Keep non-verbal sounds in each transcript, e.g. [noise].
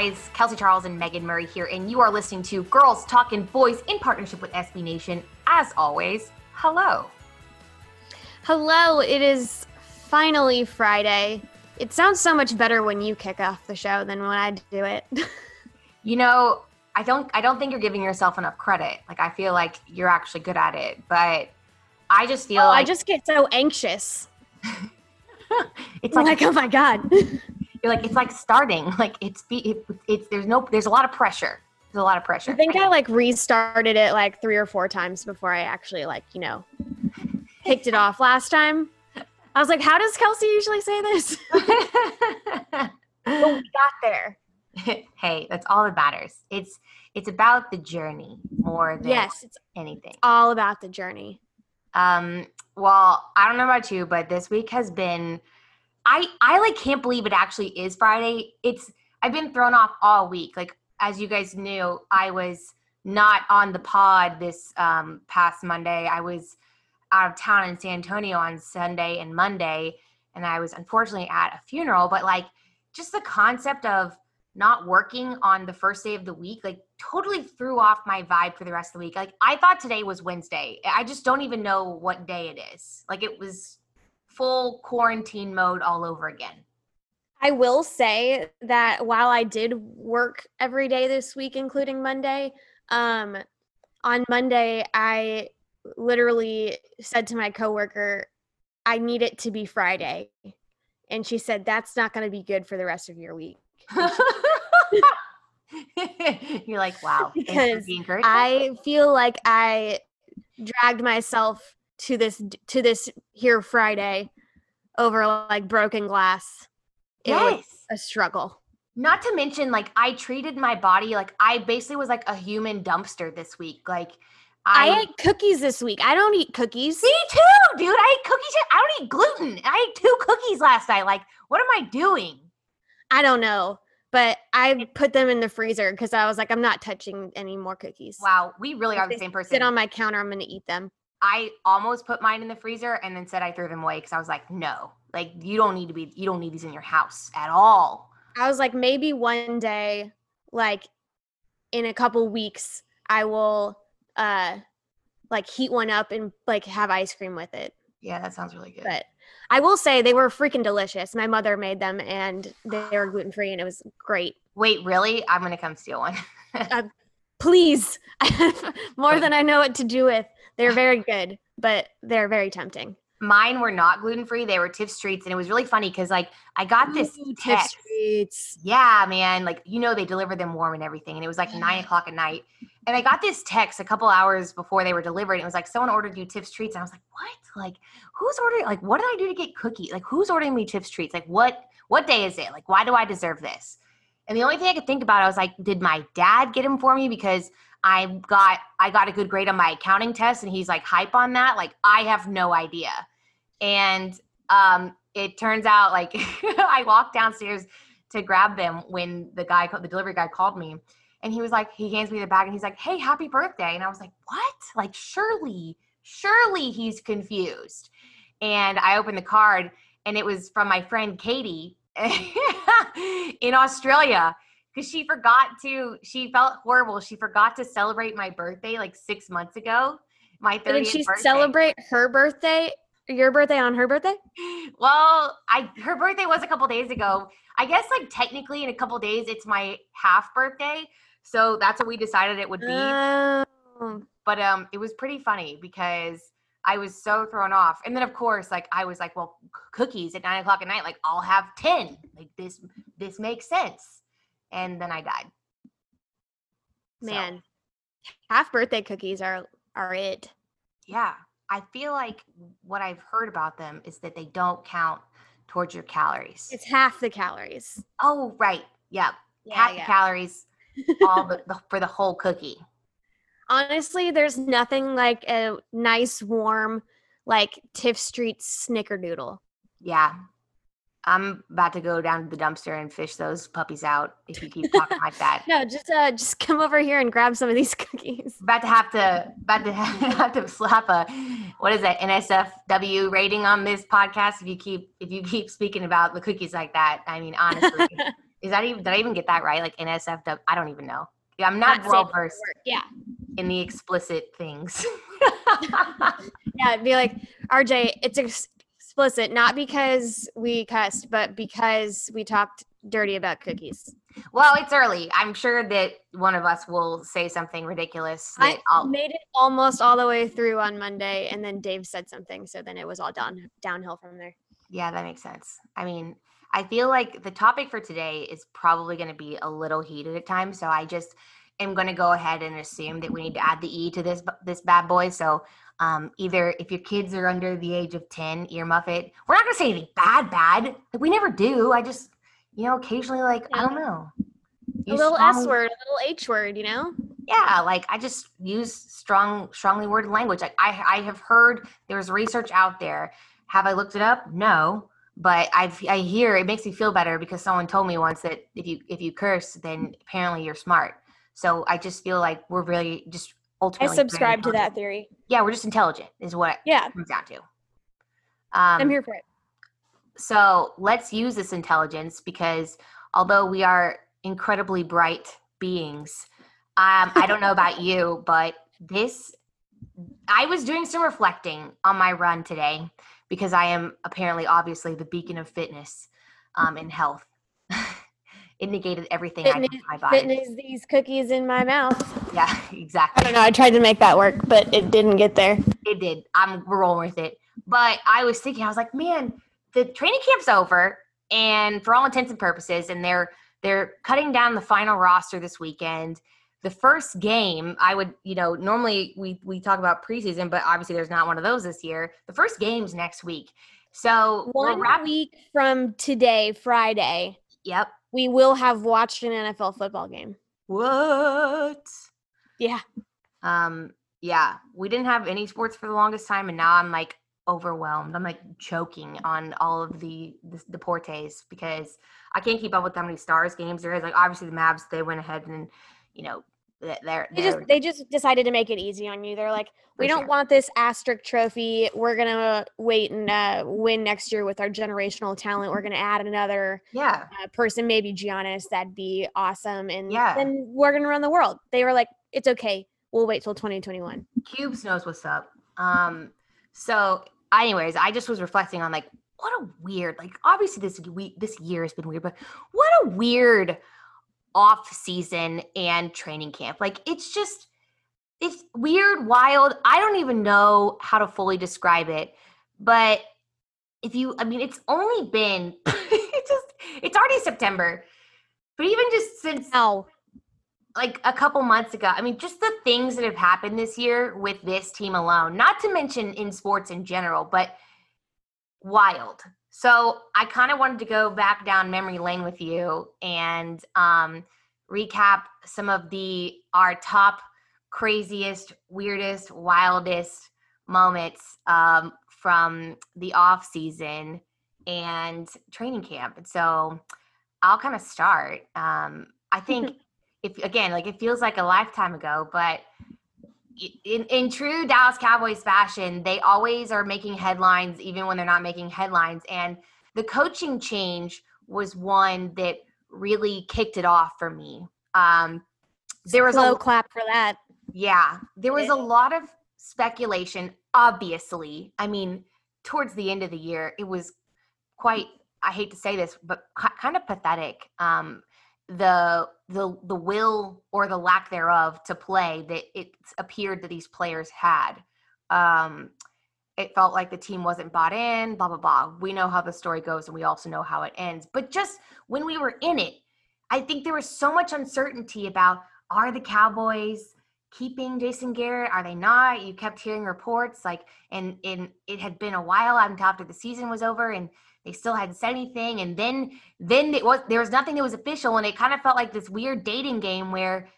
guys? Kelsey Charles and Megan Murray here, and you are listening to Girls Talking Boys in partnership with SB Nation. As always, hello. Hello, it is finally Friday. It sounds so much better when you kick off the show than when I do it. [laughs] You know, I don't I don't think you're giving yourself enough credit. Like I feel like you're actually good at it, but I just feel oh, like I just get so anxious. [laughs] it's like, like, oh my god. [laughs] you're like it's like starting. [laughs] Like it's it, it's there's no there's a lot of pressure. There's a lot of pressure. I think I like restarted it like three or four times before I actually like, you know, kicked it off last time. I was like, how does Kelsey usually say this? [laughs] but we got there. [laughs] hey, that's all that matters. It's it's about the journey more than Yes, it's anything. all about the journey. Um, well, I don't know about you, but this week has been I I like can't believe it actually is Friday. It's I've been thrown off all week. Like as you guys knew, I was not on the pod this um past Monday. I was out of town in San Antonio on Sunday and Monday, and I was unfortunately at a funeral, but like just the concept of not working on the first day of the week like totally threw off my vibe for the rest of the week like i thought today was wednesday i just don't even know what day it is like it was full quarantine mode all over again I will say that while I did work every day this week, including Monday, um, on Monday, I literally said to my coworker, I need it to be Friday. And she said, That's not going to be good for the rest of your week. [laughs] you're like wow Because. I feel like I dragged myself to this to this here Friday over like broken glass. It was a struggle. not to mention like i treated my body like i basically was like a human dumpster this week like I, ate cookies this week. I don't eat cookies. Me too, dude. I ate cookies. I don't eat gluten. I ate two cookies last night. Like, what am I doing? I don't know, but I put them in the freezer because I was like, I'm not touching any more cookies. Wow, we really If are the same person. Sit on my counter. I'm going to eat them. I almost put mine in the freezer and then said I threw them away because I was like, no, like you don't need to be, you don't need these in your house at all. I was like, maybe one day, like in a couple weeks, I will uh like heat one up and like have ice cream with it. Yeah, that sounds really good. But I will say they were freaking delicious. My mother made them and they were gluten free and it was great. Wait, really? I'm gonna come steal one. [laughs] Please, [laughs] more than I know what to do with. They're very [laughs] good, but they're very tempting. Mine were not gluten free. They were Tiff's Treats, and it was really funny because like I got this Ooh, Tiff. Streets. Yeah, man. Like, you know, they deliver them warm and everything. And it was like nine o'clock at night. And I got this text a couple hours before they were delivered. It was like, someone ordered you Tiff's treats. And I was like, what? Like, who's ordering? Like, what did I do to get cookie? Like, who's ordering me Tiff's treats? Like, what, what day is it? Like, why do I deserve this? And the only thing I could think about, I was like, did my dad get them for me? Because I got, I got a good grade on my accounting test and he's like hype on that. Like, I have no idea. And, um, it turns out like [laughs] I walked downstairs to grab them when the guy, the delivery guy called me and he was like, he hands me the bag and he's like, Hey, happy birthday. And I was like, what? Like, surely, surely he's confused. And I opened the card and it was from my friend Katie [laughs] in Australia because she forgot to, she felt horrible. She forgot to celebrate my birthday like six months ago. My 30th Did she birthday. celebrate her birthday your birthday on her birthday? Well, I her birthday was a couple days ago. I guess like technically in a couple days it's my half birthday. So that's what we decided it would be. Oh. but um it was pretty funny because I was so thrown off. And then of course, like I was like, well, cookies at nine o'clock at night, like I'll have 10. Like this this makes sense. And then I died. So, Man, half birthday cookies are are it. yeah. I feel like what I've heard about them is that they don't count towards your calories. It's half the calories. oh, right. Yep. Yeah, half the calories all the, [laughs] the, for the whole cookie. Honestly, there's nothing like a nice warm like Tiff Street snickerdoodle. Yeah. I'm about to go down to the dumpster and fish those puppies out if you keep talking like that. [laughs] No, just uh just come over here and grab some of these [laughs] cookies. About to have to about to [laughs] have to slap a what is that NSFW rating on this podcast if you keep if you keep speaking about the cookies like that. I mean, honestly, is that even did I even get that right? Like NSFW? I don't even know. Yeah, I'm not, Not well versed. Yeah. in the explicit things. Yeah, it'd be like, RJ, it's ex- explicit, not because we cussed, but because we talked dirty about cookies. well, it's early. I'm sure that one of us will say something ridiculous. I I'll, made it almost all the way through on Monday, and then Dave said something, so then it was all down downhill from there. Yeah, that makes sense. I mean, I feel like the topic for today is probably going to be a little heated at times, so I just am going to go ahead and assume that we need to add the e to this this bad boy. So, um, either if your kids are under the age of ten, earmuff it. We're not going to say anything bad, bad. Like we never do. I just, you know, occasionally, like I don't know, A little S word, a little H word, you know? yeah like i just use strong strongly worded language like i i have heard there's research out there have i looked it up no but i've i hear it makes me feel better because someone told me once that if you if you curse then apparently you're smart so i just feel like we're really just I ultimately very subscribe to that theory. yeah we're just intelligent is what Yeah, it comes down to um I'm here for it. so let's use this intelligence because although we are incredibly bright beings, um, I don't know about you, [laughs] but this, I was doing some reflecting on my run today because I am apparently, obviously, the beacon of fitness um, and health. It negated everything I Fitness, my body. fitness these cookies in my mouth. [laughs] Yeah, exactly. I don't know. I tried to make that work, but it didn't get there. it did. I'm rolling with it. But I was thinking, I was like, man, the training camp's over, and for all intents and purposes, and they're they're cutting down the final roster this weekend. The first game, I would, you know, normally we we talk about preseason, but obviously there's not one of those this year. The first game's next week, so One wrap- week from today, Friday, Yep. We will have watched an NFL football game. What? Yeah. Um, yeah, we didn't have any sports for the longest time, and now I'm like overwhelmed. I'm like choking on all of the the, the portes because I can't keep up with how many stars games there is. Like obviously the Mavs, they went ahead and you know th- they're They they're just they just decided to make it easy on you. They're like, we don't sure. want this asterisk trophy. We're gonna wait and uh, win next year with our generational talent. We're gonna add another yeah uh, person, maybe Giannis. That'd be awesome. And Yeah. then we're gonna run the world. They were like, it's okay. We'll wait till 2021. Cubes knows what's up. Um, so anyways, I just was reflecting on like what a weird like obviously this week this year has been weird, but what a weird off season and training camp. Like it's just it's weird, wild. I don't even know how to fully describe it, but if you I mean it's only been [laughs] it's just it's already September. But even just since Ow. like a couple months ago. I mean, just the things that have happened this year with this team alone, not to mention in sports in general, but wild. So I kind of wanted to go back down memory lane with you and um, recap some of the our top craziest, weirdest, wildest moments um, from the off season and training camp. And so I'll kind of start. Um, I think [laughs] if again, like it feels like a lifetime ago, but in, in true Dallas Cowboys fashion, they always are making headlines even when they're not making headlines. And the coaching change was one that really kicked it off for me. Um, there was Slow a clap for that. yeah, there was a lot of speculation. Obviously, I mean, towards the end of the year, it was quite. I hate to say this, but kind of pathetic. Um, the the the will or the lack thereof to play that it appeared that these players had. Um, it felt like the team wasn't bought in. Blah blah blah. We know how the story goes, and we also know how it ends. But just when we were in it, I think there was so much uncertainty about are the Cowboys keeping Jason Garrett? Are they not? You kept hearing reports like, and and it had been a while after the season was over, and they still hadn't said anything. And then then it was there was nothing that was official, and it kind of felt like this weird dating game where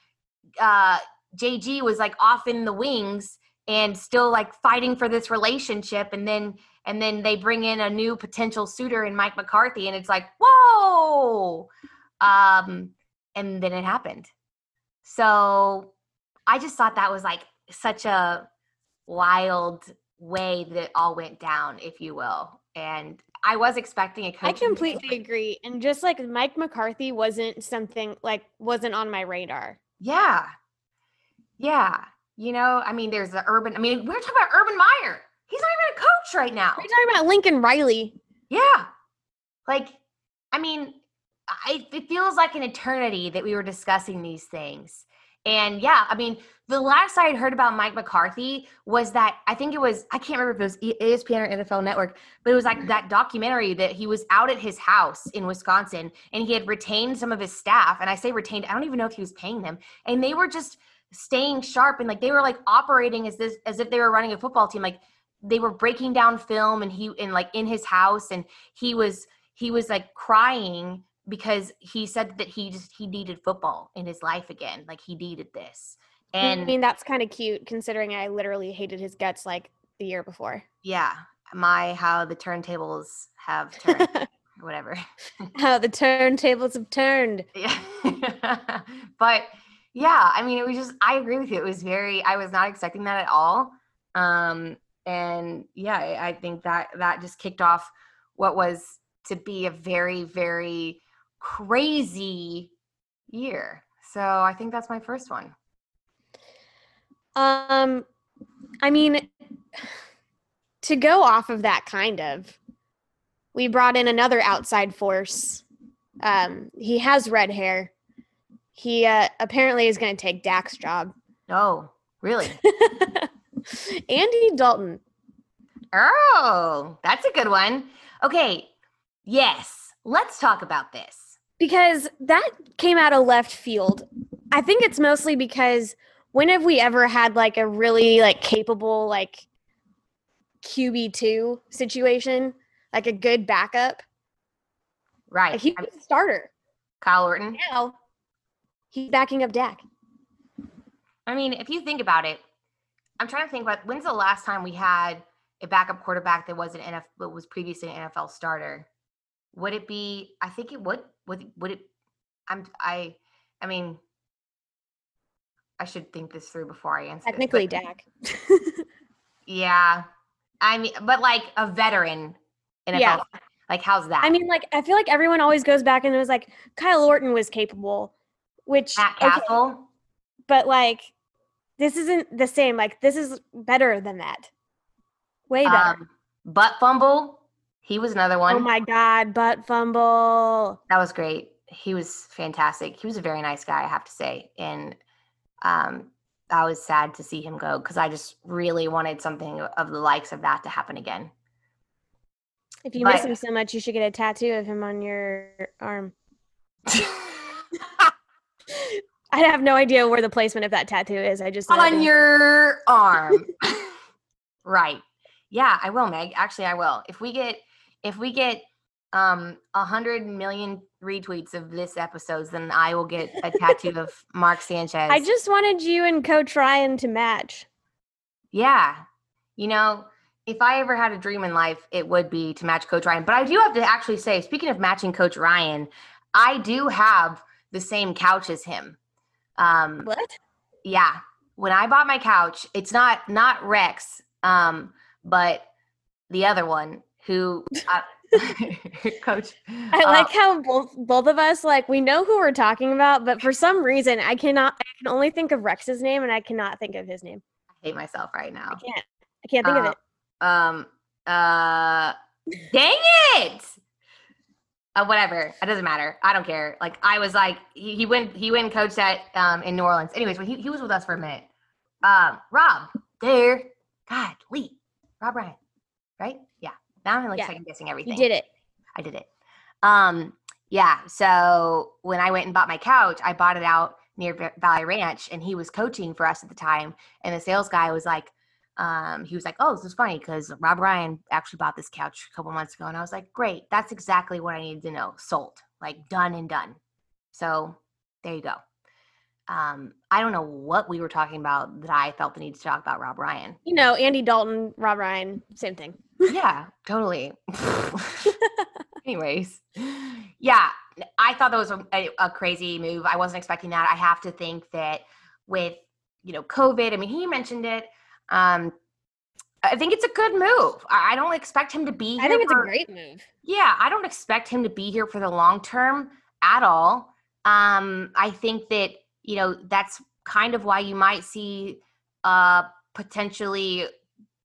uh, JG was like off in the wings and still like fighting for this relationship, and then and then they bring in a new potential suitor in Mike McCarthy, and it's like whoa. Um, and then it happened. So I just thought that was like such a wild way that it all went down, if you will. And I was expecting a coach. I completely agree. And just like Mike McCarthy wasn't something like wasn't on my radar. Yeah. Yeah. You know, I mean, there's the urban. I mean, we we're talking about Urban Meyer. He's not even a coach right now. We're talking about Lincoln Riley. Yeah. Like, I mean, I, it feels like an eternity that we were discussing these things. And yeah, I mean, the last I had heard about Mike McCarthy was that I think it was, I can't remember if it was ESPN or NFL Network, but it was like that documentary that he was out at his house in Wisconsin and he had retained some of his staff. And I say retained, I don't even know if he was paying them. And they were just staying sharp and like they were like operating as this, as if they were running a football team. Like they were breaking down film and he, and like in his house and he was, he was like crying because he said that he just he needed football in his life again like he needed this. And i mean that's kind of cute considering i literally hated his guts like the year before. Yeah my how the turntables have turned [laughs] whatever. [laughs] How the turntables have turned. Yeah. [laughs] But yeah i mean it was just i agree with you it was very i was not expecting that at all um and yeah i think that that just kicked off what was to be a very very crazy year. So I think that's my first one. Um, I mean, to go off of that kind of, we brought in another outside force. Um, he has red hair. He uh, apparently is going to take Dak's job. Oh, really? [laughs] Andy Dalton. Oh, that's a good one. Okay. Yes. Let's talk about this because that came out of left field. I think it's mostly because when have we ever had like a really like capable like QB2 situation, like a good backup? Right. Like he was a starter. Kyle Orton. Now he's backing up Dak. I mean, if you think about it, I'm trying to think about when's the last time we had a backup quarterback that was an NFL was previously an NFL starter. Would it be? I think it would would would it i'm i i mean i should think this through before i answer technically this, Dak. [laughs] yeah. I mean but like a veteran NFL, yeah. like how's that? i mean like i feel like everyone always goes back and it was like kyle orton was capable which Matt Cassel. Okay, but like this isn't the same. Like this is better than that. Way better. Um, butt fumble he was another one. Oh my god, butt fumble. That was great. He was fantastic. He was a very nice guy, I have to say. And um, I was sad to see him go because I just really wanted something of the likes of that to happen again. If you but, miss him so much, you should get a tattoo of him on your arm. [laughs] I have no idea where the placement of that tattoo is. I just on your [laughs] arm. [laughs] right. Yeah, I will, Meg. Actually, I will. If we get if we get um a hundred million retweets of this episodes, then I will get a tattoo of [laughs] Mark Sanchez. I just wanted you and Coach Ryan to match. Yeah. You know, if I ever had a dream in life, it would be to match Coach Ryan. But I do have to actually say, speaking of matching Coach Ryan, I do have the same couch as him. Um what? Yeah. When I bought my couch, it's not not Rex, um, but the other one who [laughs] uh, [laughs] coach i like uh, how both both of us like we know who we're talking about but for some reason i cannot i can only think of rex's name and i cannot think of his name i hate myself right now i can't i can't think uh, of it um Uh, dang it. Uh, whatever. It doesn't matter. I don't care. Like I was like, he, he went, he went and coached at um in New Orleans. Anyways, but he, he was with us for a minute. Um, Rob, there. God, Lee, Rob Ryan, right? Now I'm like Yeah. second guessing everything. You did it. I did it. Um, yeah. So when I went and bought my couch, I bought it out near Valley Ranch, and he was coaching for us at the time. And the sales guy was like, um, he was like, "Oh, this is funny because Rob Ryan actually bought this couch a couple months ago." And I was like, "Great, that's exactly what I needed to know. Sold, like done and done." So there you go. Um, I don't know what we were talking about that I felt the need to talk about Rob Ryan. You know, Andy Dalton, Rob Ryan, same thing. Yeah, totally. [laughs] [laughs] Anyways, yeah, I thought that was a, a, crazy move. I wasn't expecting that. I have to think that with you know COVID, I mean, he mentioned it. Um, I think it's a good move. I, don't expect him to be. Here. I think it's a great move. yeah, I don't expect him to be here for the long term at all. Um, I think that you know that's kind of why you might see uh, potentially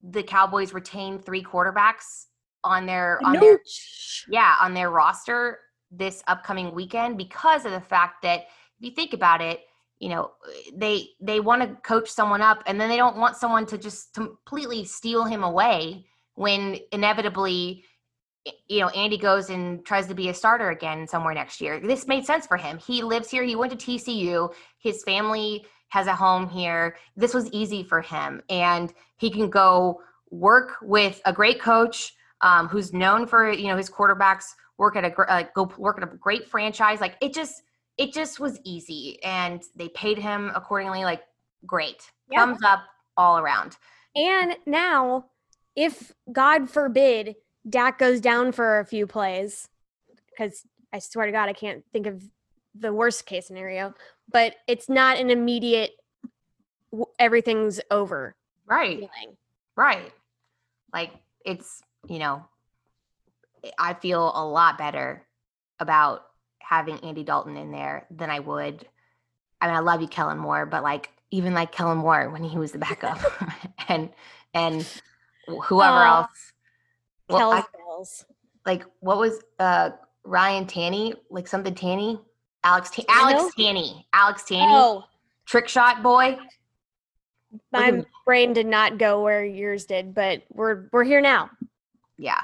the Cowboys retain three quarterbacks on their on their yeah on their roster this upcoming weekend because of the fact that if you think about it you know they they want to coach someone up and then they don't want someone to just completely steal him away when inevitably you know Andy goes and tries to be a starter again somewhere next year. This made sense for him. He lives here. He went to TCU his family has a home here. This was easy for him and he can go work with a great coach um, who's known for you know his quarterbacks work at a uh, go work at a great franchise. Like it just it just was easy and they paid him accordingly like great. Yeah. thumbs up all around. And now, if God forbid Dak goes down for a few plays, because I swear to God, I can't think of the worst case scenario, but it's not an immediate everything's over right feeling. right like it's you know i feel a lot better about having andy dalton in there than i would i mean i love you kellen moore but like even like kellen moore when he was the backup [laughs] [laughs] and and whoever Aw. else well, I- like what was uh Ryan Tanney, like something Tanney, Alex Tano? Alex Tanney, Alex Tanney, Oh, trick shot boy. my brain did not go where yours did, but we're we're here now. Yeah,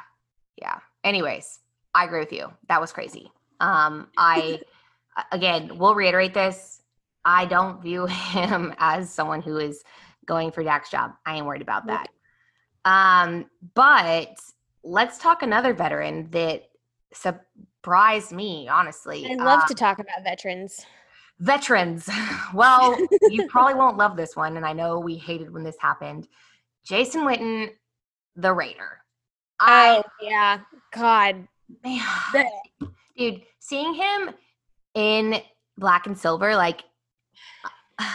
yeah. Anyways, I agree with you. That was crazy. Um, I [laughs] again, we'll reiterate this. I don't view [laughs] him as someone who is going for Dak's job. I ain't worried about that. Um, but let's talk another veteran that surprised me, honestly. I love Uh, to talk about veterans. Veterans. [laughs] Well, you [laughs] probably won't love this one, and I know we hated when this happened. Jason Witten, the Raider. I Oh yeah, God. man, dude, seeing him in black and silver, like [sighs] it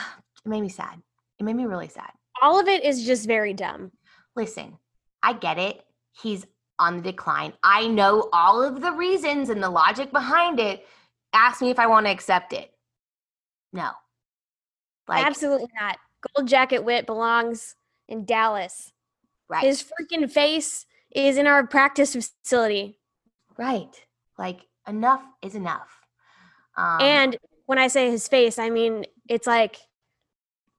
made me sad. It made me really sad. all of it is just very dumb. Listen, I get it. He's on the decline. I know all of the reasons and the logic behind it. Ask me if I want to accept it. No. Like Absolutely not. Gold jacket wit belongs in Dallas. right. His freaking face is in our practice facility. Right. Like enough is enough. Um, and when I say his face, I mean it's like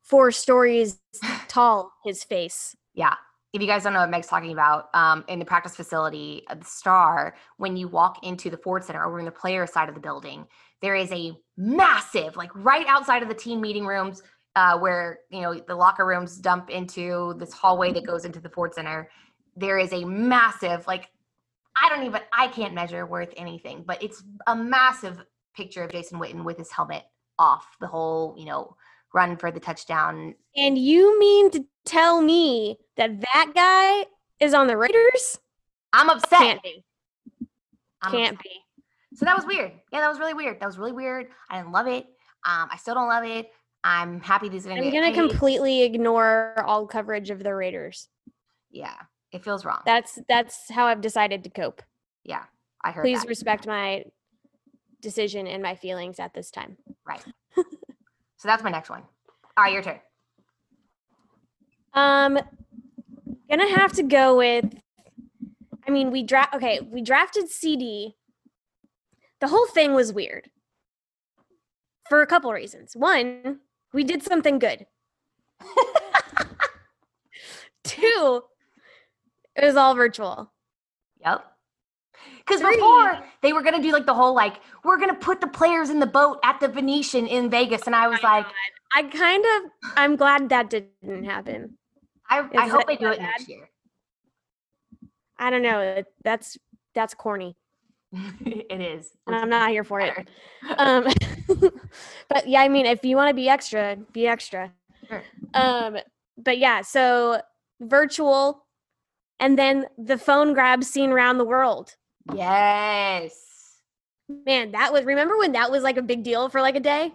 four stories [laughs] tall, his face. yeah, if you guys don't know what Meg's talking about, um, in the practice facility at the Star, when you walk into the Ford Center over in the player side of the building, there is a massive, like right outside of the team meeting rooms, uh, where you know the locker rooms dump into this hallway that goes into the Ford Center. There is a massive, like I don't even, I can't measure worth anything, but it's a massive picture of Jason Witten with his helmet off the whole, you know, run for the touchdown. And you mean to tell me that that guy is on the Raiders? I'm upset. Can't be. I'm Can't upset. be. So that was weird. Yeah, that was really weird. That was really weird. I didn't love it. Um, I still don't love it. I'm happy these are gonna I'm gonna completely ignore all coverage of the Raiders. Yeah, it feels wrong. That's that's how I've decided to cope. yeah, I heard Please that. respect my decision and my feelings at this time. right. [laughs] so that's my next one. All right, your turn. Um, gonna have to go with I mean, we draft. Okay, we drafted CeeDee. The whole thing was weird for a couple reasons. One, we did something good. [laughs] Two, it was all virtual. Yep. Because before they were gonna do like the whole like we're gonna put the players in the boat at the Venetian in Vegas, and I was like, I kind of, I'm glad that didn't happen. I, I hope they do that it next year. I don't know. That's that's corny, [laughs] it is. and I'm not here for it. [laughs] Um, [laughs] but yeah, I mean, if you want to be extra, be extra. Sure. Um, but yeah, so virtual, and then the phone grab scene around the world. Yes. Man, that was. Remember when that was like a big deal for like a day?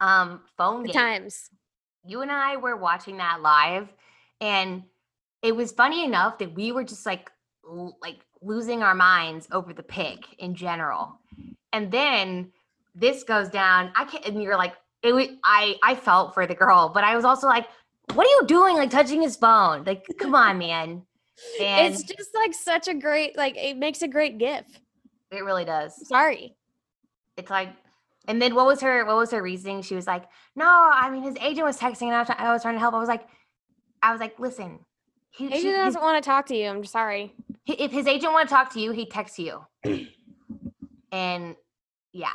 Um, phone times. you and I were watching that live, and it was funny enough that we were just like l- like losing our minds over the pick in general. And then this goes down. I can't. And you're like, it. Was, I I felt for the girl, but I was also like, what are you doing? Like touching his phone? Like, come on, [laughs] man. And it's just like such a great like it makes a great gift. it really does. Sorry. it's like and then what was her what was her reasoning she was like no i mean his agent was texting and i was, try- I was trying to help i was like i was like listen he, she- Agent his- doesn't want to talk to you. I'm sorry. if his agent want to talk to you he texts you [clears throat] and yeah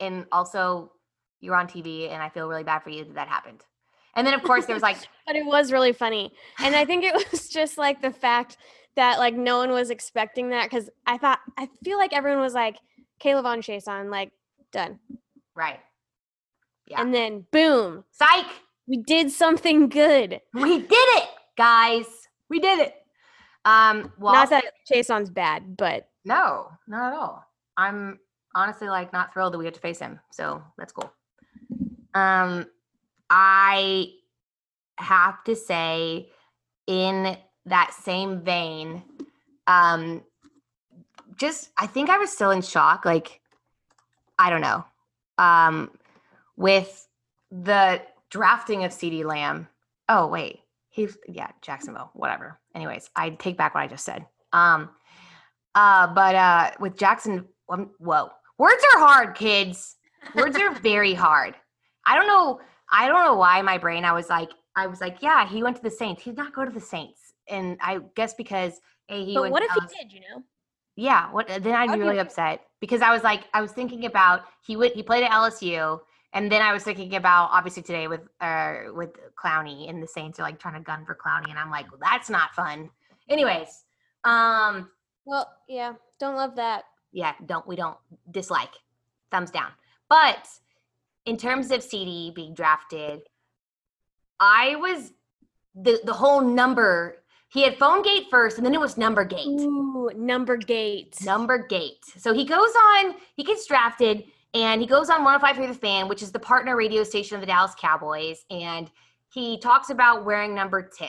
and also you're on tv and i feel really bad for you that that happened and then of course there was like But it was really funny. And I think it [laughs] was just like the fact that like no one was expecting that because I thought I feel like everyone was like K'Lavon Chaisson, like done. right Yeah. And then boom, psych we did something good. we did it guys we did it um well Not that say- Chaisson's bad, but No, not at all. I'm honestly like not thrilled that we have to face him. So that's cool. Um, I have to say, in that same vein, um, just I think I was still in shock. Like, I don't know. Um, with the drafting of CeeDee Lamb. Oh wait, he's yeah Jacksonville. Whatever. Anyways, I take back what I just said. Um, uh, but uh, with Jackson, um, whoa, words are hard, kids. Words are [laughs] very hard. I don't know. I don't know why my brain. I was like, I was like, yeah, he went to the Saints. He did not go to the Saints, and I guess because a he but went. what if he did? You know, yeah, what then I'd be really upset because I was like I was thinking about he would he played at LSU and then I was thinking about obviously today with uh with Clowney and the Saints are like trying to gun for Clowney and I'm like well, that's not fun. Anyways, um well, yeah, don't love that. yeah, don't we don't dislike. Thumbs down. But in terms of CeeDee being drafted, I was the the whole number he had phone gate first and then it was number gate. Ooh, number gate. Number Gate. So he goes on, he gets drafted, and he goes on 105.3 The Fan, which is the partner radio station of the Dallas Cowboys, and he talks about wearing number 10.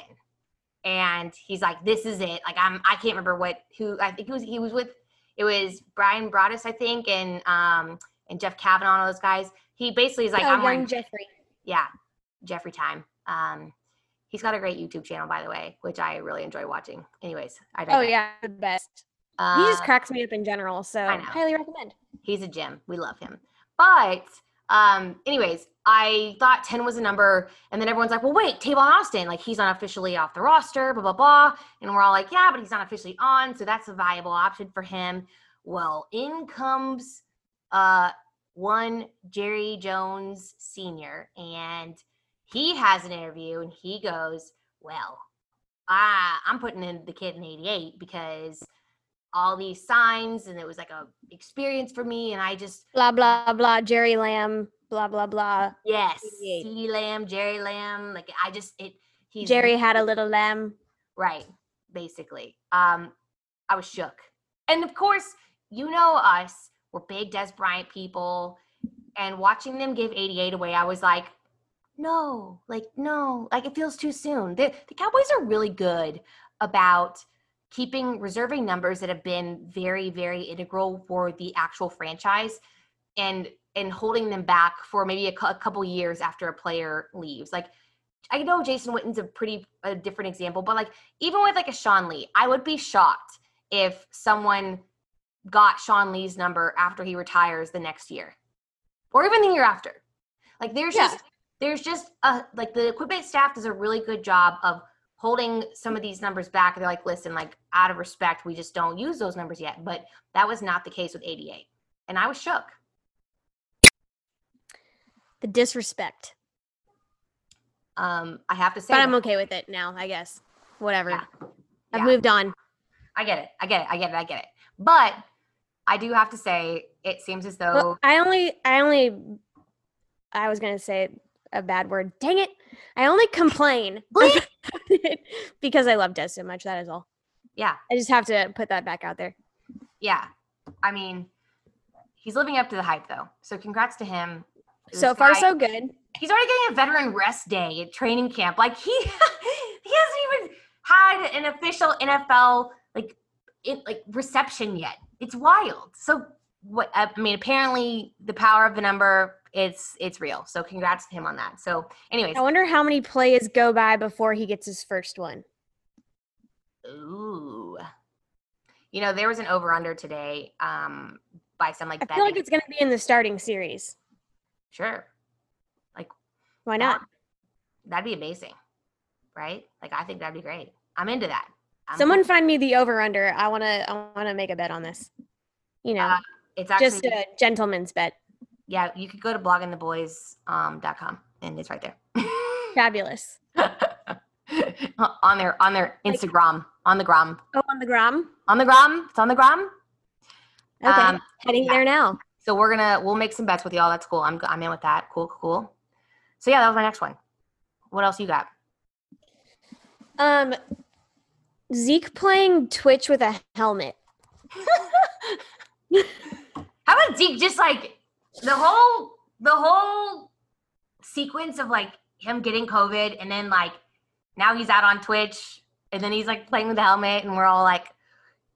And he's like, "This is it." Like I'm, I can't remember what who I think he was. He was with it was Brian Broaddus, I think, and um and Jeff Cavanaugh, all those guys. He basically is like, oh, "I'm wearing Jeffrey. yeah, Jeffrey Time." Um, he's got a great YouTube channel, by the way, which I really enjoy watching. Anyways, I Oh yeah, the best. Uh, he just cracks me up in general, so I know. highly recommend. he's a gem. We love him. But um, anyways, I thought 10 was a number, and then everyone's like, well, wait, Tavon Austin, like he's unofficially off the roster, blah, blah, blah. And we're all like, yeah, but he's not officially on, so that's a viable option for him. Well, in comes uh one Jerry Jones Sr. and he has an interview and he goes, Well, I I'm putting in the kid in 88 because all these signs and it was like a experience for me and I just Blah blah blah. Jerry Lamb. Blah blah blah. yes 88. CeeDee Lamb, Jerry Lamb, like I just it he Jerry had a little lamb. right basically um I was shook and of course you know us we're big Dez Bryant people and watching them give 88 away I was like no like no like it feels too soon the, the Cowboys are really good about keeping reserving numbers that have been very very integral for the actual franchise and and holding them back for maybe a, a couple years after a player leaves like i know jason witten's a pretty a different example but like even with like a sean lee i would be shocked if someone got Sean Lee's number after he retires the next year, or even the year after. Like there's Yeah. just there's just a like the equipment staff does a really good job of holding some of these numbers back. They're like, listen, like out of respect, we just don't use those numbers yet. But that was not the case with 88, and I was shook. The disrespect. Um, I have to say, But I'm that- okay with it now, I guess. Whatever. Yeah. I've Yeah. moved on. I get it, I get it, I get it, I get it. But I do have to say, it seems as though Well, I only I only I was gonna say a bad word. Dang it. I only complain Bleep. about it because I love Dez so much. That is all. yeah, I just have to put that back out there. yeah. I mean, he's living up to the hype though. So congrats to him. This So far, guy- so good. he's already getting a veteran rest day at training camp. Like he [laughs] he hasn't even had an official NFL like it like reception yet. It's wild. So what I mean, apparently the power of the number it's it's real. So congrats to him on that. So anyways, I wonder how many plays go by before he gets his first one. ooh. You know, there was an over under today um by some like that. I feel like it's gonna be in the starting series. sure. Like why not? That'd be amazing. Right? Like I think that'd be great. I'm into that. I'm Someone find me the over under. I wanna I wanna make a bet on this. You know, Uh, it's actually just a gentleman's bet. Yeah, you could go to bloggingtheboys.com um, and it's right there. [laughs] Fabulous. on their on their Like- Instagram, on the gram. Oh, on the gram. On the gram. It's on the gram. Okay, Um, heading yeah. there now. So we're gonna we'll make some bets with y'all. That's cool. I'm I'm in with that. Cool, cool, cool. So yeah, that was my next one. What else you got? Um, Zeke playing Twitch with a helmet. [laughs] How about Zeke just like the whole the whole sequence of like him getting COVID and then like now he's out on Twitch and then he's like playing with the helmet and we're all like,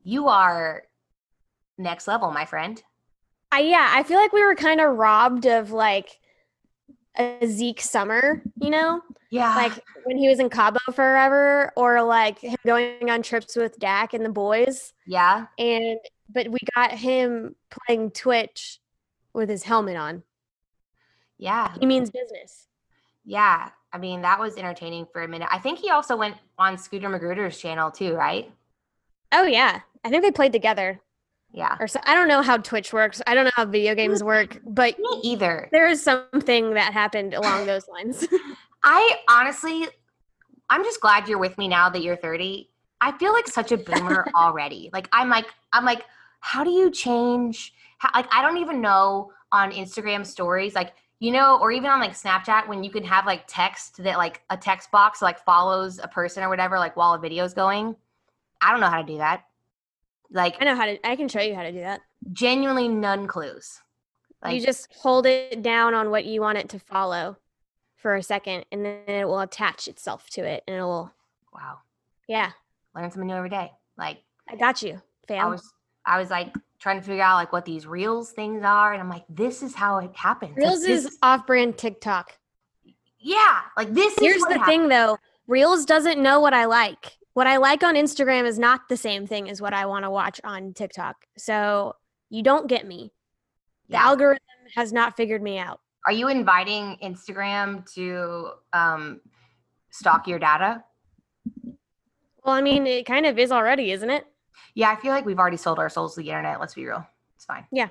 You are next level, my friend. I yeah, I feel like we were kind of robbed of like a Zeke summer, you know, Yeah. like when he was in Cabo forever, or like him going on trips with Dak and the boys. yeah. And but we got him playing Twitch with his helmet on. Yeah. He means business. Yeah. I mean, that was entertaining for a minute. I think he also went on Scooter Magruder's channel too, right? Oh yeah, I think they played together. Yeah. Or so, I don't know how Twitch works. I don't know how video games work, but Me either. there is something that happened along those lines. [laughs] I honestly, I'm just glad you're with me now that you're 30. I feel like such a boomer [laughs] already. Like I'm like I'm like, how do you change? How, like I don't even know on Instagram stories, like you know, or even on like Snapchat when you can have like text that like a text box like follows a person or whatever, like while a video's going. I don't know how to do that. Like I know how to. I can show you how to do that. genuinely none clues. Like you just hold it down on what you want it to follow for a second, and then it will attach itself to it, and it will. wow, Yeah, learn something new every day. Like I got you, I fam. was I was like trying to figure out like what these reels things are, and I'm like, this is how it happens. Like, Reels this- is off-brand TikTok. yeah, like this is Here's the happens. thing, though. Reels doesn't know what I like. What I like on Instagram is not the same thing as what I want to watch on TikTok. So you don't get me. The Yeah. algorithm has not figured me out. Are you inviting Instagram to um, stalk your data? Well, I mean, it kind of is already, isn't it? Yeah, I feel like we've already sold our souls to the internet. Let's be real. It's fine. Yeah.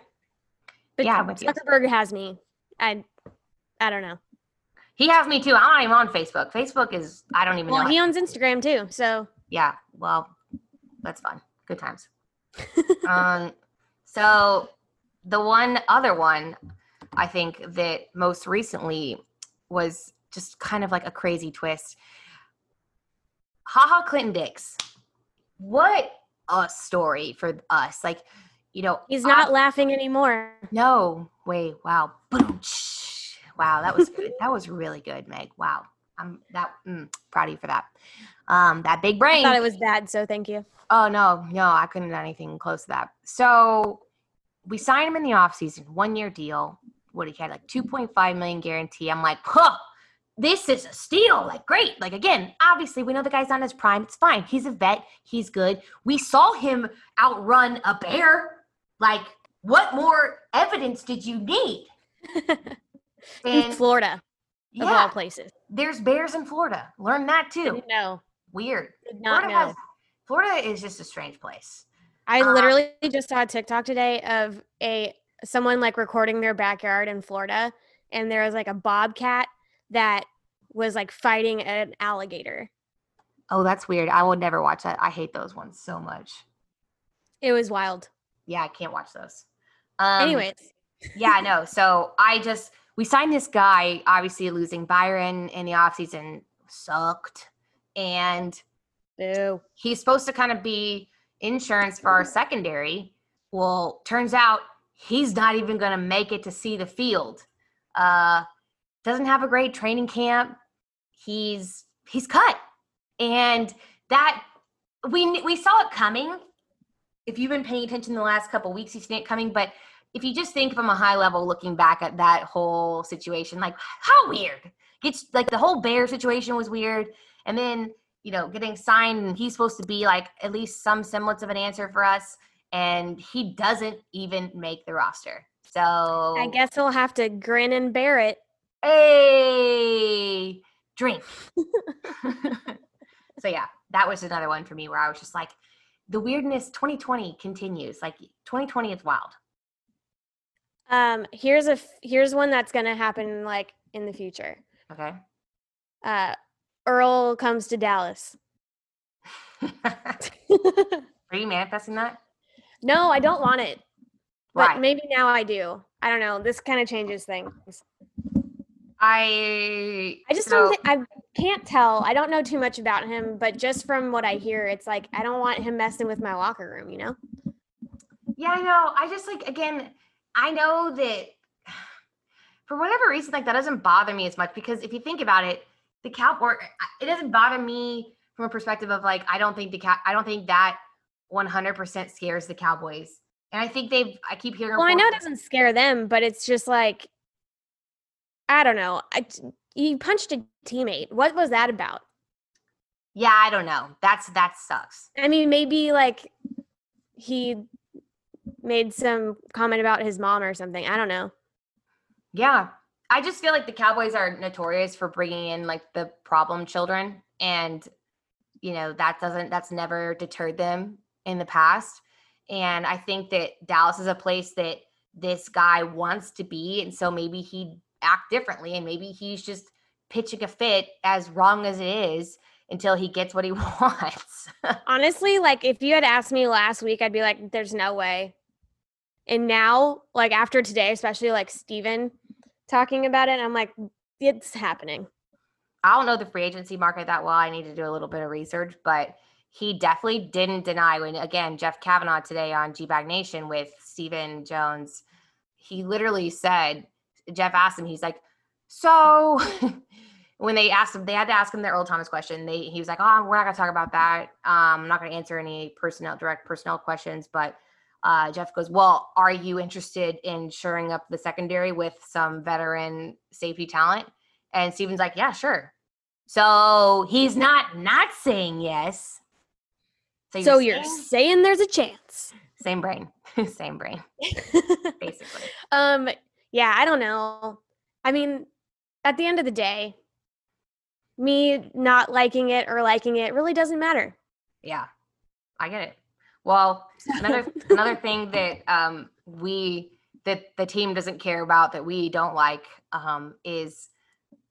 But Yeah, I'm with you. Zuckerberg has me. I, I don't know. He has me too. I'm not even on Facebook. Facebook is I don't even know. Well, know. he owns Instagram too. So yeah, well, that's fun. Good times. [laughs] um, so the one other one I think that most recently was just kind of like a crazy twist. Ha Ha Clinton-Dix. What a story for us. Like, you know, he's I- not laughing anymore. no, way. wow. Boom. Wow, that was good. that was really good, Meg. Wow. I'm that mm, proud of you for that. Um, that big I brain. thought it was bad, so thank you. Oh no, no, I couldn't done anything close to that. So we signed him in the offseason, one year deal. What he had like 2.5 million guarantee. I'm like, huh, this is a steal. Like, great. Like, again, obviously, we know the guy's not in his prime. It's fine. He's a vet. He's good. We saw him outrun a bear. Like, what more evidence did you need? [laughs] in Florida, of all yeah, places. there's bears in Florida. Learn that too. Didn't. Weird. Did not Florida know. has Florida is just a strange place. I Uh, literally just saw a TikTok today of a someone like recording their backyard in Florida, and there was like a bobcat that was like fighting an alligator. Oh, that's weird. I would never watch that. I hate those ones so much. It was wild. Yeah, I can't watch those. Um, Anyways, yeah, I know. So [laughs] I just we signed this guy, obviously losing Byron in the offseason sucked. And boo. he's supposed to kind of be insurance for our secondary. Well, turns out he's not even gonna make it to see the field. Uh doesn't have a great training camp. He's he's cut. And that we we saw it coming. If you've been paying attention the last couple weeks, you've seen it coming. But if you just think from a high level, looking back at that whole situation, like how weird. It's like the whole bear situation was weird. And then, you know, getting signed and he's supposed to be like at least some semblance of an answer for us. And he doesn't even make the roster. So I guess he'll have to grin and bear it. Hey, drink. [laughs] [laughs] so yeah, that was another one for me where I was just like, the weirdness 2020 continues. Like 2020 is wild. Um, here's a f- here's one that's gonna happen like in the future. Okay. Uh, Earl comes to Dallas. [laughs] Are you manifesting that? no, I don't want it, but maybe now I do. I don't know. This kind of changes things. I I just so- don't. Think, I can't tell. I don't know too much about him, but just from what I hear, it's like I don't want him messing with my locker room. You know? Yeah, I know. I just like again, I know that [sighs] for whatever reason, like that doesn't bother me as much because if you think about it, the cowboy it doesn't bother me from a perspective of like I don't think the cat I don't think that 100% scares the Cowboys. And I think they've I keep hearing Well, I know it doesn't scare them, but it's just like I don't know. I you punched a teammate. What was that about? Yeah, I don't know. That's that sucks. I mean, maybe like he made some comment about his mom or something. I don't know. Yeah. I just feel like the Cowboys are notorious for bringing in like the problem children and you know that doesn't that's never deterred them in the past and I think that Dallas is a place that this guy wants to be and so maybe he'd act differently and maybe he's just pitching a fit as wrong as it is until he gets what he [laughs] wants. Honestly, like if you had asked me last week, I'd be like, there's no way. And now, like after today, especially like Stephen talking about it, I'm like, it's happening. I don't know the free agency market that well. I need to do a little bit of research, but he definitely didn't deny when again Jeff Cavanaugh today on G Bag Nation with Stephen Jones. He literally said, Jeff asked him, he's like, so [laughs] when they asked him, they had to ask him their Earl Thomas question. They he was like, Oh, we're not gonna talk about that. Um, I'm not gonna answer any personnel direct personnel questions, but uh, Jeff goes, Well, are you interested in shoring up the secondary with some veteran safety talent? And Stephen's like, yeah, sure. So he's not not saying yes. So you're saying- saying there's a chance. same brain, [laughs] same brain, [laughs] basically. um, yeah, I don't know. I mean, at the end of the day, me not liking it or liking it really doesn't matter. Yeah, I get it. Well, another [laughs] another thing that um, we that the team doesn't care about that we don't like um, is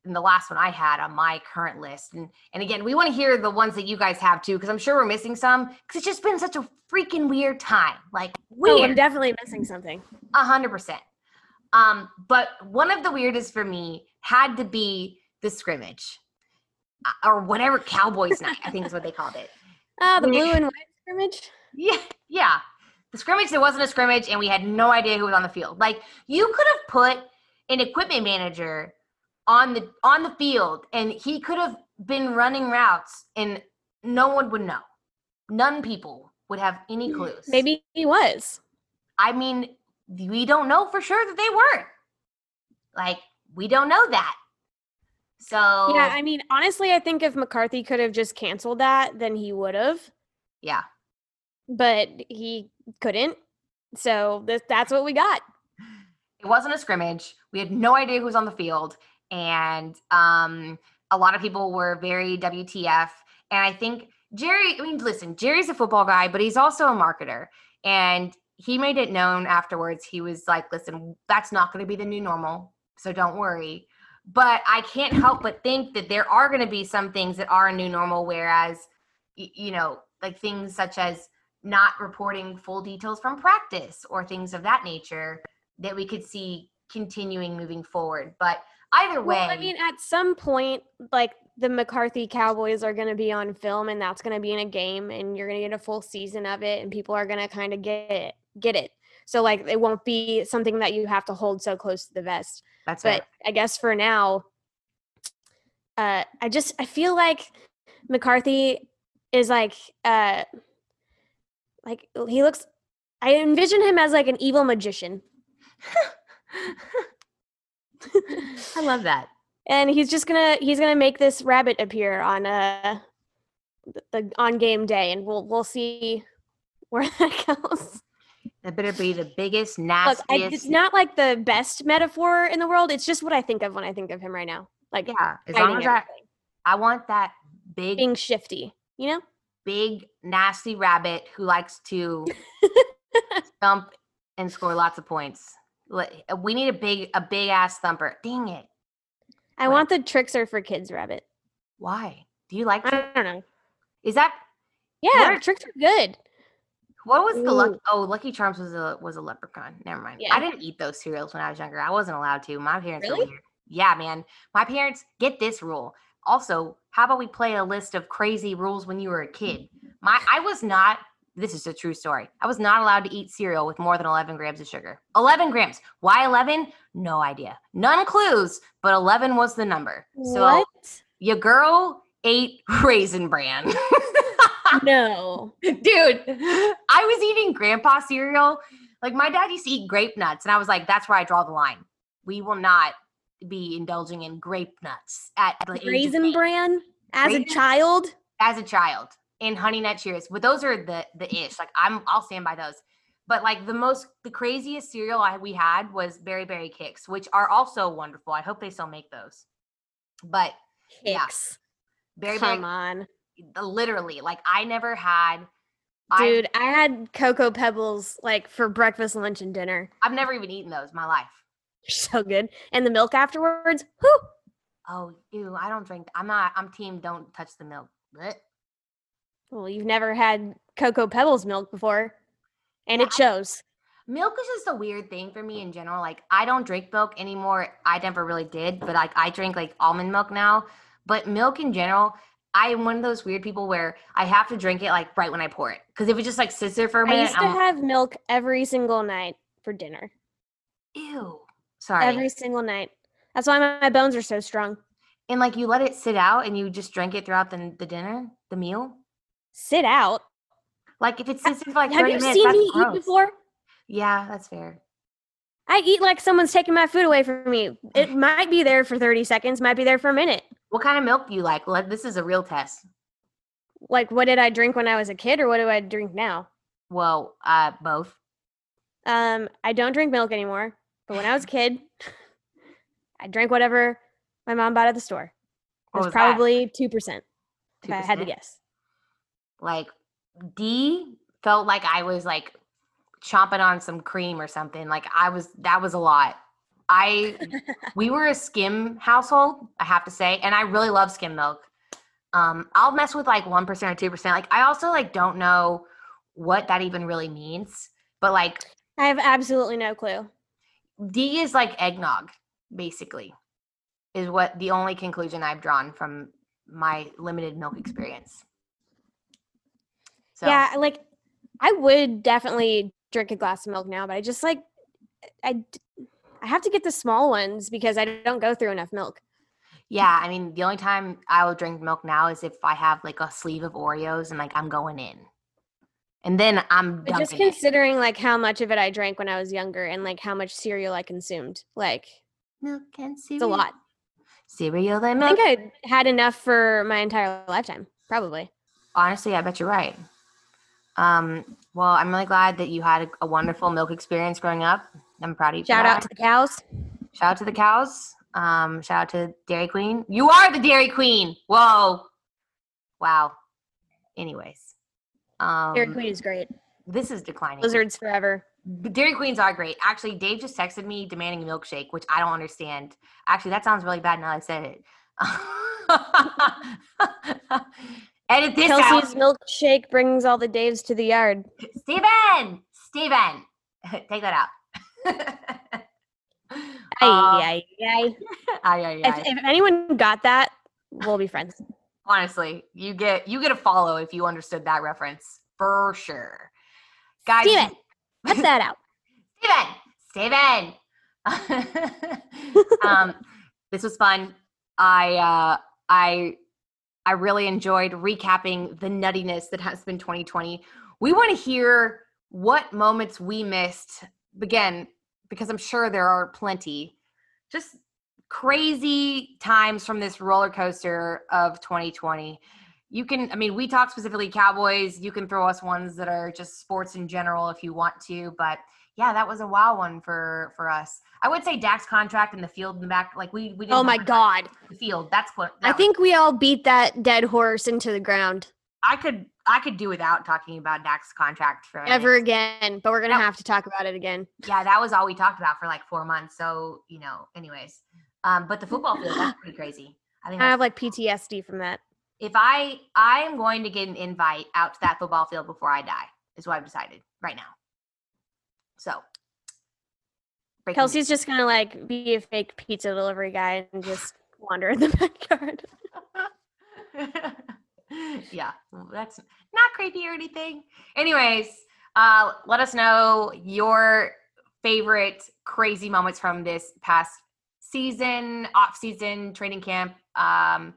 and the last one I had on my current list. And and again, we want to hear the ones that you guys have too, because I'm sure we're missing some. Because it's just been such a freaking weird time, like weird. Oh, I'm definitely missing something. A hundred percent. Um, but one of the weirdest for me had to be the scrimmage, uh, or whatever Cowboys night. I think is what they called it. [laughs] Ah, the blue and white scrimmage. Yeah, yeah. The scrimmage there wasn't a scrimmage, and we had no idea who was on the field. Like you could have put an equipment manager on the on the field, and he could have been running routes, and no one would know. None people would have any clues. Maybe he was. I mean, we don't know for sure that they weren't. Like, we don't know that. So Yeah, I mean, honestly, I think if McCarthy could have just canceled that, then he would have, yeah. but he couldn't. So th- that's what we got. It wasn't a scrimmage. We had no idea who was on the field. And um, a lot of people were very WTF. And I think Jerry, I mean, listen, Jerry's a football guy, but he's also a marketer. And he made it known afterwards. He was like, listen, that's not going to be the new normal. So don't worry. But I can't help but think that there are going to be some things that are a new normal, whereas, you know, like things such as not reporting full details from practice or things of that nature that we could see continuing moving forward. But either way, Well, I mean, at some point, like the McCarthy Cowboys are going to be on film, and that's going to be in a game, and you're going to get a full season of it, and people are going to kind of get it, get it. So like, it won't be something that you have to hold so close to the vest. that's But right. I guess for now, uh, I just I feel like McCarthy is like uh, like he looks. I envision him as like an evil magician. [laughs] I love that. [laughs] and he's just gonna he's gonna make this rabbit appear on uh the, the on game day and we'll we'll see where [laughs] that goes That better be the biggest, look. I, it's not like the best metaphor in the world it's just what i think of when i think of him right now like yeah, as long as I, I want that big, being shifty you know big, nasty rabbit who likes to [laughs] thump and score lots of points. We need a big, a big ass thumper. Dang it! i What? want the Trix are for kids rabbit Why? Do you like? i don't know Is that yeah Trix are good what was the luck? Ooh. Oh, Lucky Charms was a was a leprechaun. Never mind. Yeah. I didn't eat those cereals when I was younger. I wasn't allowed to. My parents Really? Yeah, man. My parents get this rule. Also, how about we play a list of crazy rules when you were a kid? My I was not this is a true story. I was not allowed to eat cereal with more than 11 grams of sugar. 11 grams. Why 11? No idea. None clues, but 11 was the number. So what your girl ate [laughs] raisin bran. [laughs] [laughs] no Dude, I was eating grandpa cereal. Like my dad used to eat grape nuts, and I was like, that's where I draw the line. We will not be indulging in grape nuts at the raisin bran as Raisin- a child as a child in honey nut cheers. But those are the the ish. Like I'm I'll stand by those. But like the most the craziest cereal I, we had was Berry Berry Kix, which are also wonderful. I hope they still make those. But Yeah. Kix. Berry come Berry on literally like I never had I- Dude, I had Cocoa Pebbles like for breakfast, lunch, and dinner. I've never even eaten those in my life. [laughs] So good. And the milk afterwards, whew. Oh, ew, I don't drink. I'm not, I'm team don't touch the milk. Blech. Well, you've never had Cocoa Pebbles milk before. And Yeah, it shows. Milk is just a weird thing for me in general. Like, I don't drink milk anymore. I never really did, but like, I drink like almond milk now. But milk in general, I am one of those weird people where I have to drink it like right when I pour it. Because if it just like sits there for a I minute, used to I'm have milk every single night for dinner. ew. Sorry. Every single night. That's why my, my bones are so strong. and like, you let it sit out and you just drink it throughout the, the dinner, the meal. Sit out. Like, if it sits there for like Have 30 you minutes, seen that's me gross. eat before? Yeah, that's fair. I eat like someone's taking my food away from me. It might be there for 30 seconds, might be there for a minute. What kind of milk do you like? Let, this is a real test. Like, what did I drink when I was a kid, or what do I drink now? Well, uh, both. Um, I don't drink milk anymore. But when I was a kid, [laughs] I drank whatever my mom bought at the store. It was was that? probably two percent, if I had to guess. Like D felt like I was like chomping on some cream or something. Like I was that was a lot. I [laughs] we were a skim household, I have to say, and I really love skim milk. Um, I'll mess with like one percent or two percent. Like I also like don't know what that even really means, but like I have absolutely no clue. D is like eggnog, basically, is what the only conclusion I've drawn from my limited milk experience. So Yeah, like I would definitely drink a glass of milk now, but I just like I I have to get the small ones because I don't go through enough milk. yeah, I mean the only time I will drink milk now is if I have like a sleeve of Oreos and like I'm going in. And then I'm just dunking it. considering like how much of it I drank when I was younger and like how much cereal I consumed, like milk and cereal. it's a lot. Cereal and milk. I think I had enough for my entire lifetime, probably. Honestly, I bet you're right. Um, well, I'm really glad that you had a, a wonderful milk experience growing up. I'm proud of you. Shout out to the cows. Shout out to the cows. Um, shout out to Dairy Queen. You are the Dairy Queen. Whoa. Wow. Anyways. Um, Dairy Queen is great. This is declining. Lizards forever. Dairy Queens are great. Actually, Dave just texted me demanding a milkshake, which I don't understand. Actually, that sounds really bad now I said it. [laughs] Edit this Kelsey's out. milkshake brings all the Daves to the yard. Steven! Steven! [laughs] Take that out. Ay, [laughs] Um, ay, ay. Ay, If, if anyone got that, we'll be friends. Honestly, you get you get a follow if you understood that reference for sure, guys. Steven, cut [laughs] that out. Steven, Steven. [laughs] um, this was fun. I uh, I I really enjoyed recapping the nuttiness that has been 2020. We want to hear what moments we missed. Again, because I'm sure there are plenty. Just crazy times from this roller coaster of 2020. You can, I mean, we talk specifically Cowboys. You can throw us ones that are just sports in general if you want to, but yeah, that was a wow one for for us. I would say Dak's contract in the field in the back, like we we. Didn't Oh my God. the field. That's what I that- think we all beat that dead horse into the ground I could I could do without talking about Dak's contract for ever again, but we're going to No. have to talk about it again. Yeah, that was all we talked about for like four months. So you know, anyways, um, but the football field that's pretty crazy. I think I have like PTSD from that. if I I am going to get an invite out to that football field before I die is what I've decided right now. So Kelsey's just going to like be a fake pizza delivery guy and just wander in the [laughs] backyard. [laughs] yeah, that's not creepy or anything. Anyways, uh, let us know your favorite crazy moments from this past season, off season, training camp. Um,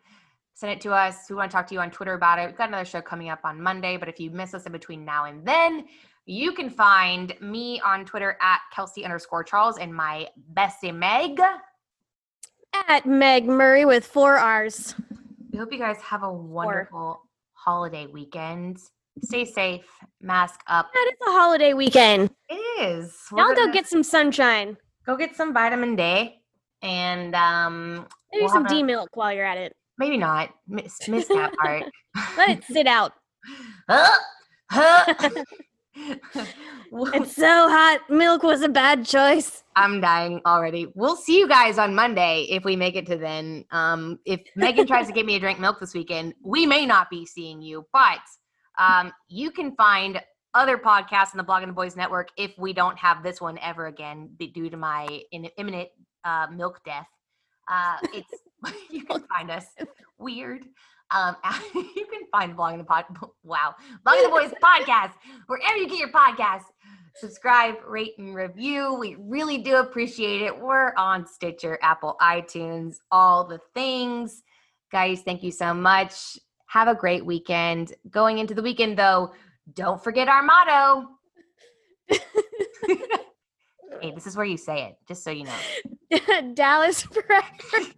send it to us. We want to talk to you on Twitter about it. We've got another show coming up on Monday, but if you miss us in between now and then, you can find me on Twitter at Kelsey underscore Charles and my bestie Meg. At Meg Murray with four R's. We hope you guys have a wonderful holiday weekend. Stay safe, mask up. That is a holiday weekend. It is. We're Y'all go get some sunshine. go get some vitamin D, and um, Maybe We'll some D milk while you're at it. maybe not miss, miss that part. [laughs] Let it sit out. [laughs] [laughs] [laughs] It's so hot. Milk was a bad choice. I'm dying already. We'll see you guys on Monday if we make it to then. Um, if Megan tries to get me to drink milk this weekend, we may not be seeing you, but um, you can find other podcasts on the Blogging the Boys Network if we don't have this one ever again due to my in- imminent uh, milk death. Uh, it's [laughs] you can find us weird. Um, [laughs] you can find Blogging the Pod. [laughs] Wow, Blogging the Boys podcast wherever you get your podcasts subscribe, rate, and review. We really do appreciate it. We're on Stitcher, Apple, iTunes, all the things. Guys, thank you so much. Have a great weekend. Going into the weekend, though, don't forget our motto. [laughs] hey, this is where you say it, just so you know. Dallas forever.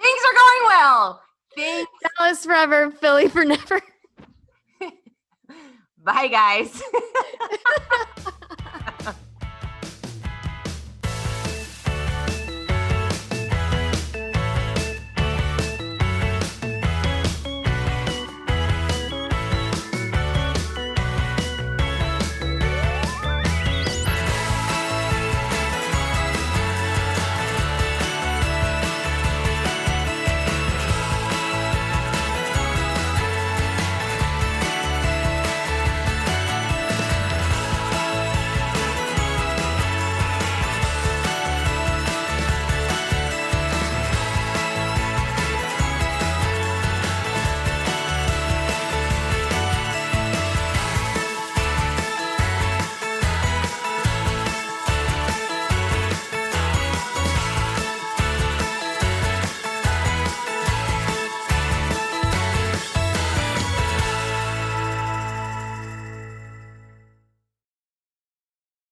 Things are going well. Things. Dallas forever. Philly for never. [laughs] Bye, guys. [laughs]